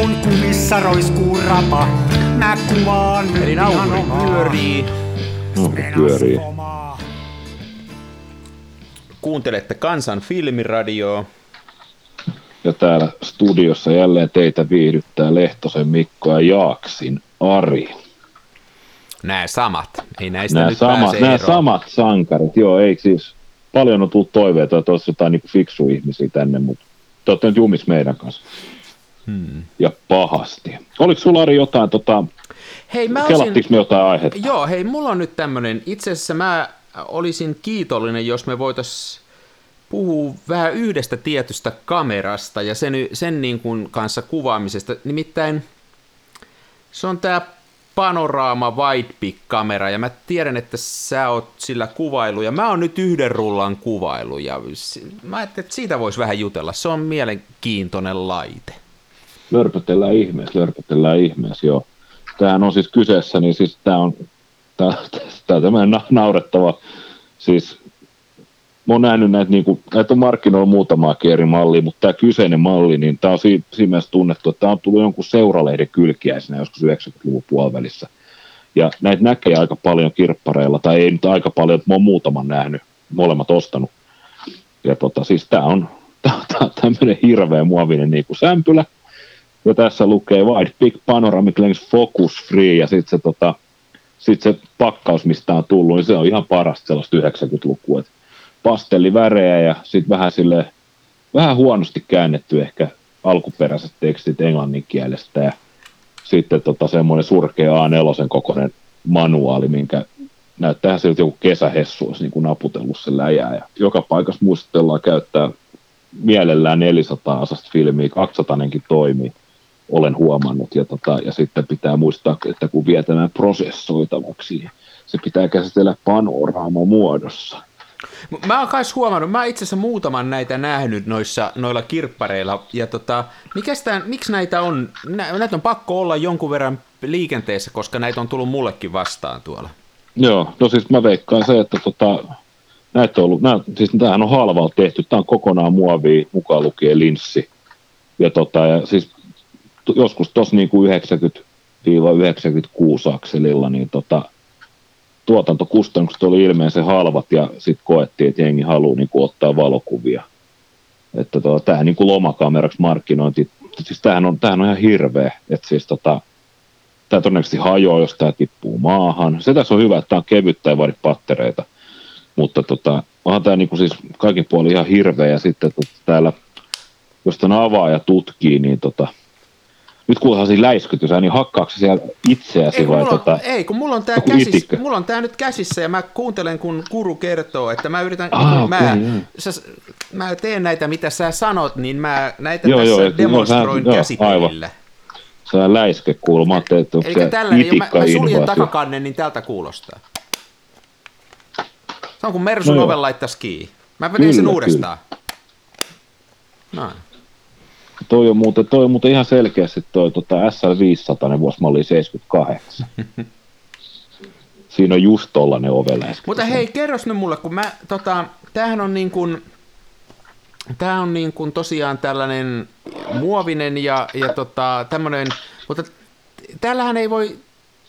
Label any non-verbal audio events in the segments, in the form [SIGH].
kun kumissa roiskuu rapa. Mä kuvaan nyt Eli nauri omaa pyörii. No, pyörii. omaa. Kuuntelette Kansan filmiradioa. Ja täällä studiossa jälleen teitä viihdyttää Lehtosen Mikko ja Jaaksin Ari. Nämä samat. Ei näistä Nämä, nyt sama, pääse nämä eroon. samat sankarit, joo, ei siis, paljon on tullut toiveita, että olisi jotain niin fiksu ihmisiä tänne, mutta te olette nyt jumis meidän kanssa. Hmm. Ja pahasti. Oliko sulla Ari jotain, tota, Hei, mä olisin... me jotain aihetta? Joo, hei, mulla on nyt tämmönen, itse asiassa mä olisin kiitollinen, jos me voitais puhua vähän yhdestä tietystä kamerasta ja sen, sen niin kuin kanssa kuvaamisesta. Nimittäin se on tää Panorama Widepick-kamera ja mä tiedän, että sä oot sillä kuvailu ja mä oon nyt yhden rullan kuvailu ja mä ajattelin, että siitä voisi vähän jutella. Se on mielenkiintoinen laite. Lörpötellään ihmeessä, lörpötellään ihmeessä, joo. Tämähän on siis kyseessä, niin siis tämä on, tää on tämmöinen na- naurettava, siis mä oon nähnyt näitä, niin kuin, näitä on markkinoilla muutamaakin eri mallia, mutta tämä kyseinen malli, niin tämä on siinä, siinä mielessä tunnettu, että tämä on tullut jonkun seuralehden kylkiäisenä joskus 90-luvun puolivälissä. Ja näitä näkee aika paljon kirppareilla, tai ei nyt aika paljon, että mä oon muutaman nähnyt, molemmat ostanut. Ja tota, siis tämä on, tää on tämmöinen hirveä muovinen niin kuin sämpylä, ja tässä lukee Wide Big Panoramic Lens Focus Free, ja sitten se, tota, sit se pakkaus, mistä on tullut, niin se on ihan parasta sellaista 90-lukua. Et pastellivärejä ja sitten vähän sille vähän huonosti käännetty ehkä alkuperäiset tekstit englannin kielestä ja sitten tota semmoinen surkea A4 kokoinen manuaali, minkä näyttää siltä joku kesähessu olisi niin kuin naputellut sen läjää. Ja joka paikassa muistellaan käyttää mielellään 400 asasta filmiä, 200 toimii, olen huomannut. Ja, tota, ja sitten pitää muistaa, että kun vie tämän prosessoitavaksi, niin se pitää käsitellä panoraama muodossa. Mä oon kais huomannut, mä oon itse asiassa muutaman näitä nähnyt noissa, noilla kirppareilla, ja tota, tää, miksi näitä on, nä, näitä on pakko olla jonkun verran liikenteessä, koska näitä on tullut mullekin vastaan tuolla. Joo, no siis mä veikkaan se, että tota, näitä on ollut, nää, siis tämähän on halvalla tehty, tämä on kokonaan muovia, mukaan lukien linssi. Ja, tota, ja siis joskus tuossa niin 90-96 akselilla, niin tota, tuotantokustannukset oli ilmeisen halvat ja sitten koettiin, että jengi haluaa niin kuin, ottaa valokuvia. Että tota, tähän niin kuin lomakameraksi markkinointi, siis tämähän on, tämähän on ihan hirveä, että siis tota, tämä todennäköisesti hajoaa, jos tämä tippuu maahan. Se tässä on hyvä, että tämä on kevyttä ja pattereita, mutta tota, onhan tämä niinku siis kaikin puolin ihan hirveä ja sitten tota, täällä, jos tämän avaa ja tutkii, niin tota, nyt kuullaan siinä läiskytys, niin hakkaako siellä itseäsi Ei vai mulla tota, ei, kun mulla on tää joku käsis, mulla on tää nyt käsissä ja mä kuuntelen, kun Kuru kertoo, että mä yritän, Ah, kun okei, mä, joo. sä, mä teen näitä, mitä sä sanot, niin mä näitä Joo, tässä joo, demonstroin sä- käsipelillä. se on läiske kuuluu, mä ajattelin, että Eli tällainen, ja mä, mä suljen takakannen, niin tältä kuulostaa. Se on kuin Mersun No oven laittaisi kiinni. Mä teen Kyllä, sen kyllä. uudestaan. Noin. Toi on muuten, toi on muuten ihan selkeästi toi tota SL500 vuosimalli 78. Siinä on just tollanen oveläisky. Mutta hei, kerros nyt mulle, kun mä, tota, tämähän on niin kuin, tää on niin kuin tosiaan tällainen muovinen ja, ja tota, tämmönen, mutta täällähän ei voi,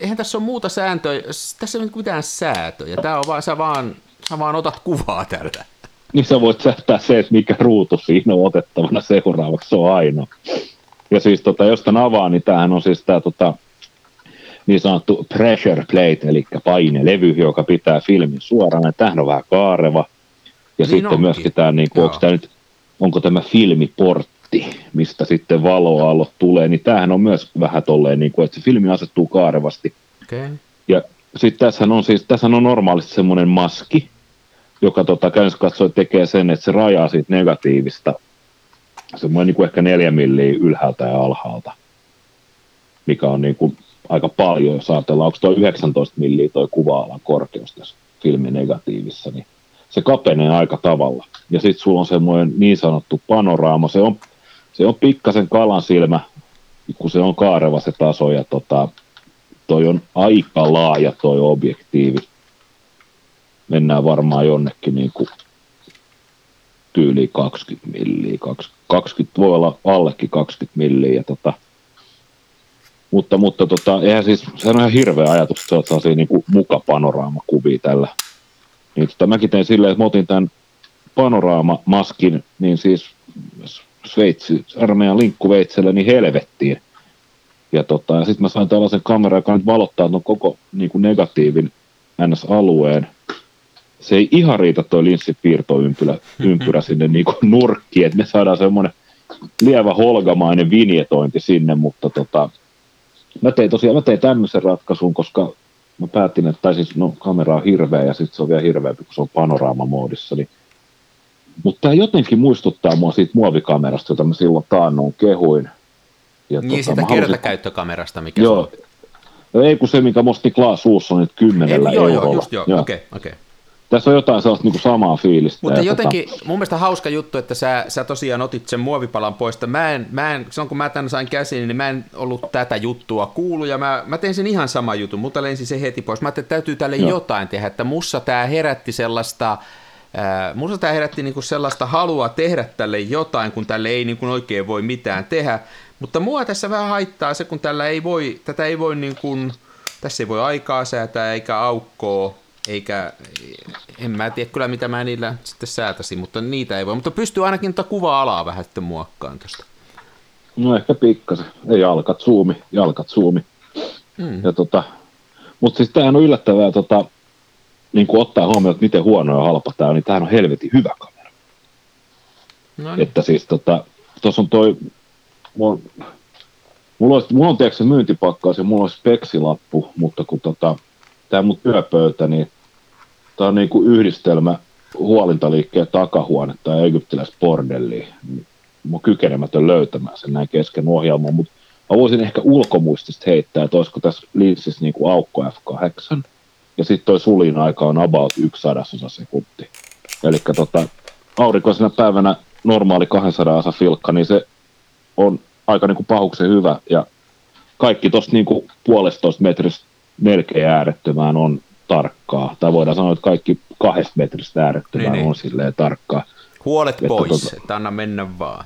eihän tässä ole muuta sääntöä, tässä ei ole mitään säätöjä, tää on vaan, sä vaan, sä vaan otat kuvaa tällä. Niin sä voit säätää se, että mikä ruutu siinä on otettavana seuraavaksi, se on ainoa. Ja siis tota, jos tämän avaa, niin tämähän on siis tämä tota, niin sanottu pressure plate, eli painelevy, joka pitää filmin suoraan. Ja tämähän on vähän kaareva. Ja Niin sitten onkin. myöskin tämä, niin kuin, onko, tämä nyt, onko tämä filmiportti, mistä sitten valoaallot tulee, niin tämähän on myös vähän tolleen, niin kuin, että se filmi asettuu kaarevasti. Okay. Ja sitten tässä on siis, tässä on normaalisti semmoinen maski, joka tota, käytännössä katsoen tekee sen, että se rajaa siitä negatiivista semmoinen niin kuin ehkä neljä milliä ylhäältä ja alhaalta, mikä on niin kuin aika paljon, jos ajatellaan, onko tuo 19 milliä toi kuva-alan korkeus tässä filmin negatiivissa, niin se kapenee aika tavalla. Ja sitten sulla on semmoinen niin sanottu panoraama, se on, se on pikkasen kalan silmä, kun se on kaareva se taso, ja tota, toi on aika laaja toi objektiivi. Mennään varmaan jonnekin niin kuin tyyliin 20 milliä, 20, 20, voi olla allekin 20 milliä. Ja tota, Mutta, mutta tota, eihän siis, se on ihan hirveä ajatus, että olet sellaisia niin mukapanoraamakuvia tällä. Niin tota, mäkin tein silleen, että mä otin tämän panoraamaskin, niin siis Sveitsi, armeijan linkkuveitsellä, niin helvettiin. Ja, tota, ja sitten mä sain tällaisen kameran, joka nyt valottaa no koko niin kuin negatiivin NS-alueen. Se ei ihan riitä toi linssipiirtoympyrä ympyrä sinne niin kuin nurkkiin, että me saadaan semmoinen lievä holgamainen vinjetointi sinne, mutta tota, mä tein tosiaan, mä tein tämmöisen ratkaisun, koska mä päätin, että tai siis no, kamera on hirveä ja sitten se on vielä hirveämpi, kun se on panoraamamoodissa, niin mutta tämä jotenkin muistuttaa mua siitä muovikamerasta, jota mä silloin taannoin kehuin. Ja niin tota, siitä kertakäyttökamerasta, mikä joo, se on. Ei kun se, mikä musti Klaas suussa nyt kymmenellä Ei, joo, eurolla. Joo, just joo, okei, okei. Okay, okay. Tässä on jotain sellaista niin kuin samaa fiilistä. Mutta tota- jotenkin tota... mun mielestä hauska juttu, että sä, sä tosiaan otit sen muovipalan pois. Mä en, mä en, silloin kun mä tämän sain käsiin, niin mä en ollut tätä juttua kuullut ja mä, mä tein sen ihan sama jutun, mutta lensin se heti pois. Mä ajattelin, että täytyy tälle Joo. jotain tehdä, että mussa tämä herätti sellaista, äh, musta tämä herätti niinku sellaista halua tehdä tälle jotain, kun tälle ei niinku oikein voi mitään tehdä. Mutta mua tässä vähän haittaa se, kun tällä ei voi, tätä ei voi niin kuin, tässä ei voi aikaa säätää eikä aukkoa eikä, en mä tiedä kyllä mitä mä niillä sitten säätäisin, mutta niitä ei voi. Mutta pystyy ainakin tuota kuva-alaa vähän sitten muokkaan tuosta. No ehkä pikkasen. Ei jalkat suumi, jalkat suumi. Hmm. Ja tota, mutta siis tämähän on yllättävää, tota, niin kuin ottaa huomioon, että miten huono ja halpa tämä on, niin tämähän on helvetin hyvä kamera. No niin. Että siis tota, tuossa on toi, mulla mulla on, mulla on tiedätkö, myyntipakkaus ja mulla on speksilappu, mutta kun tota, tämä mun työpöytä, niin tämä on niin kuin yhdistelmä huolintaliikkeen takahuonetta ja egyptiläisbordelliin. Mä oon kykenemätön löytämään sen näin kesken ohjelman, mutta mä voisin ehkä ulkomuistista heittää, että olisiko tässä linssissä niin kuin aukko F8, ja sitten toi sulin aika on about yksi sadasosa sekunti. Eli tota, aurinkoisena päivänä normaali 200 asa filkka, niin se on aika niin kuin pahuksen hyvä, ja kaikki tuosta niin puolestoista metristä melkein äärettömään on tarkkaa. Tai voidaan sanoa, että kaikki kahdesta metristä äärettömään niin, niin. on silleen tarkkaa. Huolet että pois, tota, että anna mennä vaan.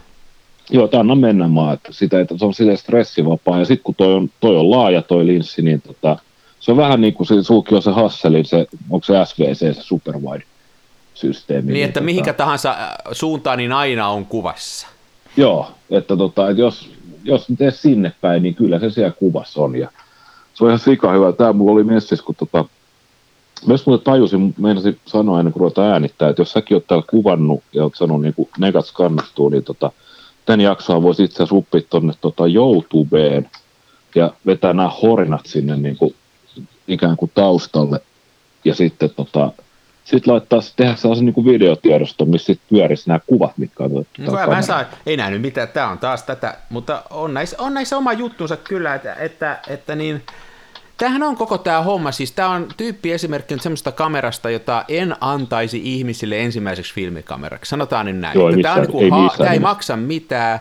Joo, että anna mennä vaan, että, sitä, että se on silleen stressivapaa. Ja sitten kun toi on, toi on laaja toi linssi, niin tota, se on vähän niin kuin se sulki on se Hasselin, se, onko se SVC, se superwide systeemi. Niin, niin että tota, mihinkä tahansa äh, suuntaan, niin aina on kuvassa. Joo, että, tota, että jos, jos nyt sinne päin, niin kyllä se siellä kuvassa on. Ja se on ihan sika hyvä. Tämä mulla oli messissä, kun tota, myös muuten tajusin, meinasin sanoa ennen kuin ruvetaan äänittää, että jos säkin oot täällä kuvannut ja oot sanonut niin kuin negat kannattuu, niin tota, tämän jaksoa voisi itse asiassa uppia tuonne tota YouTubeen ja vetää nämä horinat sinne niin kuin, ikään kuin taustalle ja sitten tota, sitten laittaa, tehdä sellaisen niin kuin videotiedoston, missä sitten pyörisi nämä kuvat, mitkä on otettu. No, mä saa, ei nähnyt mitään, tämä on taas tätä, mutta on näissä, on näissä oma juttunsa kyllä, että, että, että niin, Tämähän on koko tämä homma, siis tämä on tyyppi esimerkki semmoista kamerasta, jota en antaisi ihmisille ensimmäiseksi filmikameraksi. Sanotaan nyt näin. Joo, tämä, on niin ei, ha- tämä ei maksa mitään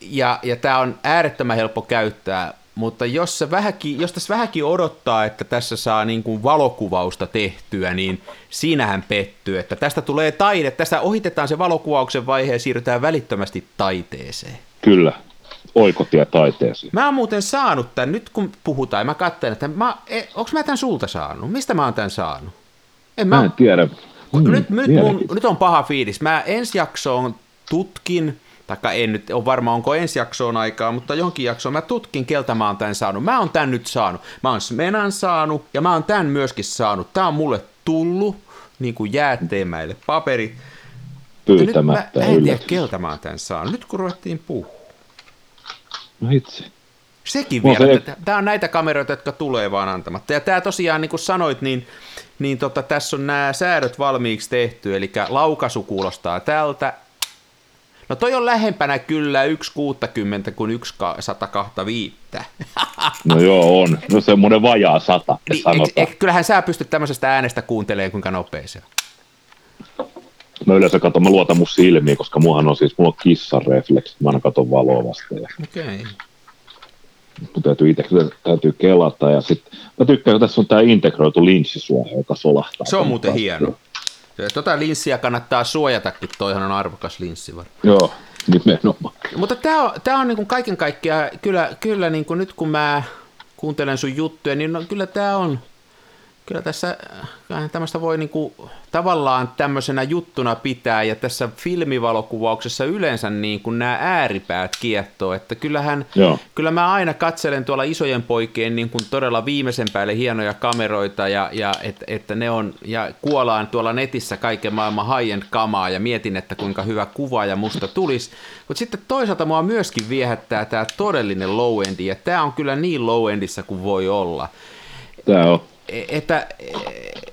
ja, ja tämä on äärettömän helppo käyttää, mutta jos, se vähäkin, jos tässä vähänkin odottaa, että tässä saa niin kuin valokuvausta tehtyä, niin siinähän pettyy, että tästä tulee taide, tästä ohitetaan se valokuvauksen vaihe ja siirrytään välittömästi taiteeseen. Kyllä, oikotie taiteeseen. Mä oon muuten saanut tämän, nyt kun puhutaan, mä katselen, että mä, e, onko mä tämän sulta saanut? Mistä mä oon tämän saanut? En mä, mä en tiedä. Mm, nyt, nyt, mun, nyt on paha fiilis. Mä ensi jaksoon tutkin, taikka en nyt ole varma, onko ensi jaksoon aikaa, mutta jonkin jaksoon mä tutkin, keltä mä oon tämän saanut. Mä oon tämän nyt saanut. Mä oon Smenan saanut ja mä oon tämän myöskin saanut. Tää on mulle tullut, niin kuin jäätteenmäille paperi. Pyytämättä. Nyt mä, en tiedä, keltä mä oon tämän saanut. Nyt kun ruvettiin puhua. No itse. Sekin vielä. Se... Tämä on näitä kameroita, jotka tulee vaan antamatta. Ja tämä tosiaan, niin kuin sanoit, niin, niin tota, tässä on nämä säädöt valmiiksi tehty, eli laukaisu kuulostaa tältä. No toi on lähempänä kyllä 1,60 kuin 1,125. [LAUGHS] No joo, on. No semmoinen vajaa sata, niin, e, e, kyllähän sä pystyt tämmöisestä äänestä kuuntelemaan, kuinka nopea se on. Mä yleensä katson, mä luotan mun silmiin, koska muahan on siis, mulla on kissan refleksi, mä aina katson valoa vasta. Okei. Okay. Mun täytyy itse täytyy kelata ja sitten mä tykkään, että tässä on tämä integroitu linssisuoja, joka solahtaa. Se on muuten hieno. Tota linssiä kannattaa suojatakin, toihan on arvokas linssi varmaan. Joo, nimenomaan. Mutta tämä on, tää on niinku kaiken kaikkiaan, kyllä, kyllä niinku nyt kun mä kuuntelen sun juttuja, niin no, kyllä tämä on, kyllä tässä tämmöistä voi niinku, tavallaan tämmöisenä juttuna pitää, ja tässä filmivalokuvauksessa yleensä niin kuin nämä ääripäät kiehtoo, että kyllähän, Joo. kyllä mä aina katselen tuolla isojen poikien niin kuin todella viimeisen päälle hienoja kameroita, ja, ja että että ne on, ja kuolaan tuolla netissä kaiken maailman high kamaa, ja mietin, että kuinka hyvä kuva ja musta tulisi, mutta sitten toisaalta mua myöskin viehättää tämä todellinen low endi, ja tämä on kyllä niin low endissa kuin voi olla. Tämä on että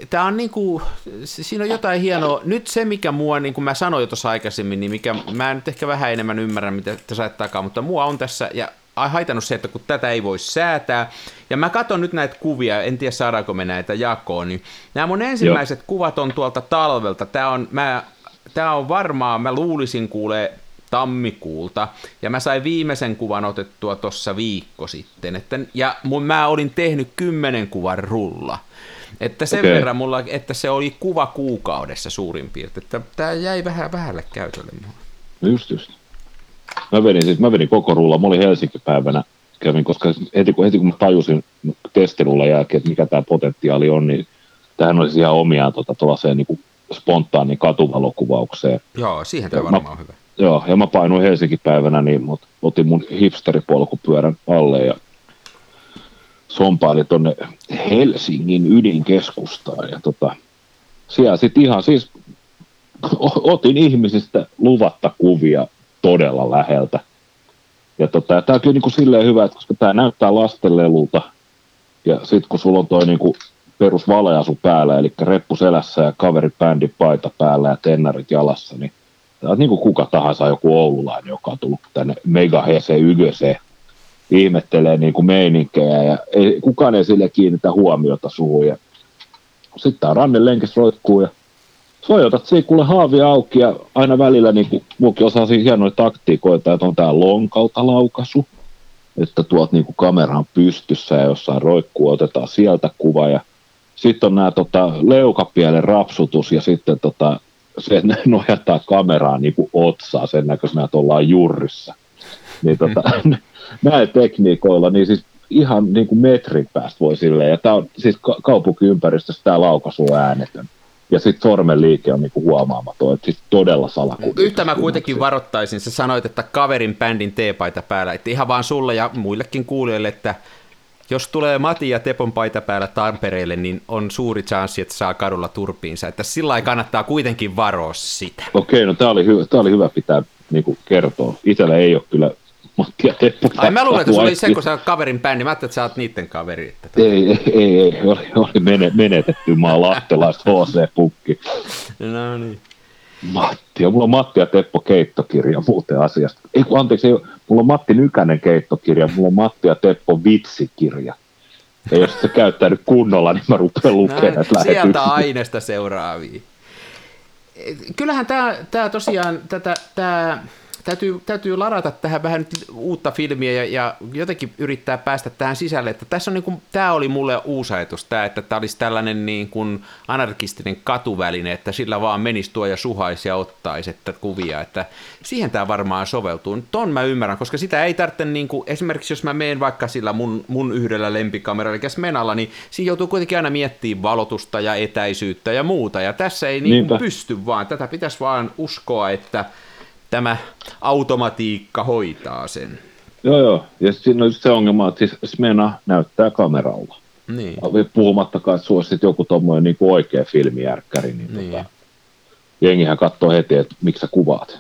tämä on niin kuin, siinä on jotain hienoa. Nyt se, mikä mua, niin kuin mä sanoin jo tuossa aikaisemmin, niin mikä mä nyt ehkä vähän enemmän ymmärrän, mitä te sait takaa, mutta mua on tässä, ja haitannut se, että kun tätä ei voi säätää, ja mä katson nyt näitä kuvia, en tiedä saadaanko me näitä jakoon, niin nämä mun ensimmäiset Joo. kuvat on tuolta talvelta, tämä on, mä, tämä on varmaan, mä luulisin kuulee tammikuulta, ja mä sain viimeisen kuvan otettua tuossa viikko sitten, että, ja mun, mä olin tehnyt kymmenen kuvan rulla, että sen okay. verran mulla, että se oli kuva kuukaudessa suurin piirtein, että tämä jäi vähän vähälle käytölle mulle. Just just. Mä vedin, siis, mä vedin koko rulla, mä olin Helsinki-päivänä, kävin, koska heti kun, heti kun mä tajusin testirulla jälkeen, että mikä tämä potentiaali on, niin tähän olisi ihan omiaan tota, tuollaiseen niin spontaaniin katuvalokuvaukseen. Joo, siihen tämä varmaan on hyvä. Joo, ja mä painuin Helsinki-päivänä, niin mut otin mun hipsteripolkupyörän alle ja sompaili tonne Helsingin ydinkeskustaan. Ja tota, siellä sitten ihan siis otin ihmisistä luvatta kuvia todella läheltä. Ja tota, tämä on kyllä niinku silleen hyvä, että koska tämä näyttää lastenlelulta, ja sitten kun sulla on toi niinku perus valeasu päällä, eli reppu selässä ja kaveri bändin paita päällä ja tennarit jalassa, niin Tämä niin kuin kuka tahansa joku oululainen, joka on tullut tänne Megahese Ygöse ihmettelee niin kuin meininkejä ja ei, kukaan ei sille kiinnitä huomiota suhun. Ja sitten tämä ranne lenkis roikkuu ja sojotat kuule haavi auki ja aina välillä niin kuin, muukin osaa siinä hienoja taktiikoita, että on tämä lonkauta laukaisu, että tuot niin kuin kameran pystyssä ja jossain roikkuu, otetaan sieltä kuva ja sitten on nämä tota, leukapielen rapsutus ja sitten tota, se [LAUGHS] nojataan kameraan niin kuin otsaa sen näköisenä, että ollaan jurrissa. Niin tota, [LAUGHS] [LAUGHS] näillä tekniikoilla, niin siis ihan niin kuin metrin päästä voi silleen, ja tämä on siis kaupunkiympäristössä tämä laukaisu on äänetön. Ja sitten sormen liike on niinku huomaamaton, että siis todella salakuljetus. Yhtä mä kuitenkin varoittaisin, sä sanoit, että kaverin bändin teepaita päällä, että ihan vaan sulle ja muillekin kuulijoille, että jos tulee Mati ja Tepon paita päällä Tampereelle, niin on suuri chanssi, että saa kadulla turpiinsa. Että sillä kannattaa kuitenkin varoa sitä. Okei, no tämä oli, hyvä, oli hyvä pitää niin kuin kertoa. Itellä ei ole kyllä Matti ja Teppo. Ai mä luulen, että se oli se, kun sä oot kaverin bändi. Mä ajattelin, että sä oot niiden kaveri. Että tota- ei, ei, ei, ei, oli, oli menetetty. Mä oon lahtelais HC-pukki. No niin. Matti, ja mulla on Matti ja Teppo keittokirja muuten asiasta. Ei kun anteeksi, ei, mulla on Matti Nykänen keittokirja, mulla on Matti ja Teppo vitsikirja. Ja jos se käyttäydy kunnolla, niin mä rupean lukemaan näitä Sieltä aineesta seuraavia. Kyllähän tämä, tämä tosiaan, tätä, tämä, täytyy, täytyy ladata tähän vähän nyt uutta filmiä ja, ja jotenkin yrittää päästä tähän sisälle. Että tässä on niin kuin, tämä oli mulle uusi ajatus, tämä, että tämä olisi tällainen niin kuin anarkistinen katuväline, että sillä vaan menisi tuo ja suhaisi ja ottaisi että kuvia. Että siihen tämä varmaan soveltuu. Ton mä ymmärrän, koska sitä ei tarvitse, niin kuin, esimerkiksi jos mä menen vaikka sillä mun, mun yhdellä lempikameralla, eli Menalla, niin siinä joutuu kuitenkin aina miettimään valotusta ja etäisyyttä ja muuta. Ja tässä ei niin kuin pysty vaan, tätä pitäisi vaan uskoa, että tämä automatiikka hoitaa sen. Joo, joo. Ja siinä on just se ongelma, että siis Smena näyttää kameralla. Niin. Puhumattakaan, että sulla joku tuommoinen niin oikea filmijärkkäri, niin, niin. Tota, jengihän katsoo heti, että miksi sä kuvaat.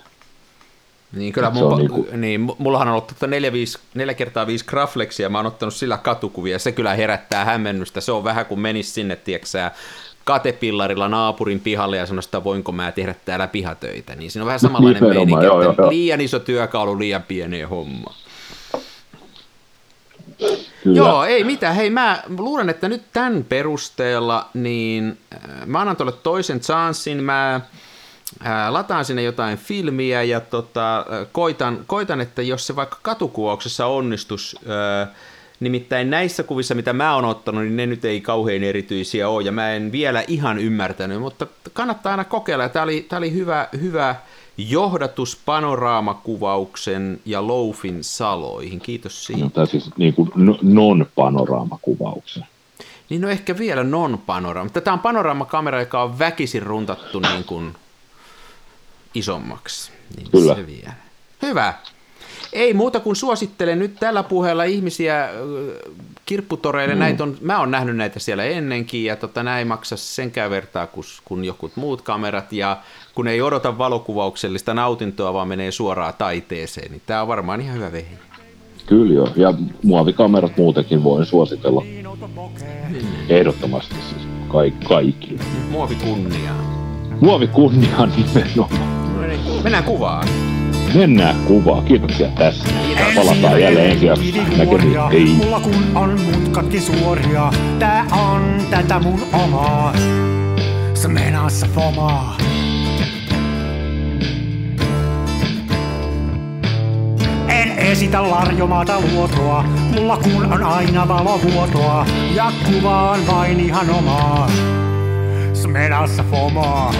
Niin, kyllä mulla, niin kuin... niin, mullahan on ollut 4, 5, 4 kertaa 5 graflexia, mä oon ottanut sillä katukuvia, se kyllä herättää hämmennystä, se on vähän kuin menisi sinne, tieksää, katepillarilla naapurin pihalle ja sanoi, että voinko mä tehdä täällä pihatöitä. Niin siinä on vähän samanlainen meininki, joo, että joo, liian iso työkalu, liian pieni homma. Kyllä. Joo, ei mitään. Hei, mä luulen, että nyt tämän perusteella, niin äh, mä annan tuolle toisen chanssin, mä ää, äh, lataan sinne jotain filmiä ja tota, äh, koitan, koitan, että jos se vaikka katukuvauksessa onnistus, ää, Nimittäin näissä kuvissa, mitä mä oon ottanut, niin ne nyt ei kauhean erityisiä ole, ja mä en vielä ihan ymmärtänyt, mutta kannattaa aina kokeilla. Tämä oli, tämä oli hyvä, hyvä johdatus panoraamakuvauksen ja loufin saloihin. Kiitos siitä. No, tai siis niin kuin non-panoraamakuvauksen. Niin no ehkä vielä non-panoraama. Tämä on panoraamakamera, joka on väkisin runtattu niin kuin isommaksi. Niin Kyllä. Se vielä. Hyvä. Ei muuta kuin suosittelen nyt tällä puheella ihmisiä kirpputoreille. Mm. Näitä on, mä oon nähnyt näitä siellä ennenkin ja tota, näin maksa senkään vertaa kuin, kuin jokut muut kamerat. Ja kun ei odota valokuvauksellista nautintoa, vaan menee suoraan taiteeseen, niin tämä on varmaan ihan hyvä vehje. Kyllä joo, ja muovikamerat muutenkin voin suositella ehdottomasti siis ka- kaikille. Muovi kunniaa. Muovi kunniaan nimenomaan. Mennään kuvaan. Mennään kuvaa. Kiitoksia tästä. Palataan jälleen ensi jaksossa. Näkemiin. Ei. Mulla kun on mutkatkin suoria, tää on tätä mun omaa. Se menassa fomaa. En esitä larjomaata luotoa, mulla kun on aina valovuotoa, ja kuvaan vain ihan omaa. Se fomaa.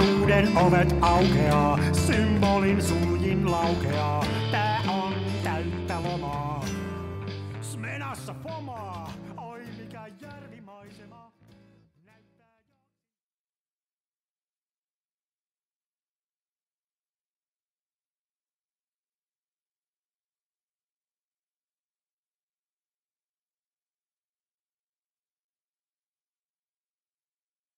Avaruuden ovet aukeaa, symbolin suljin laukeaa.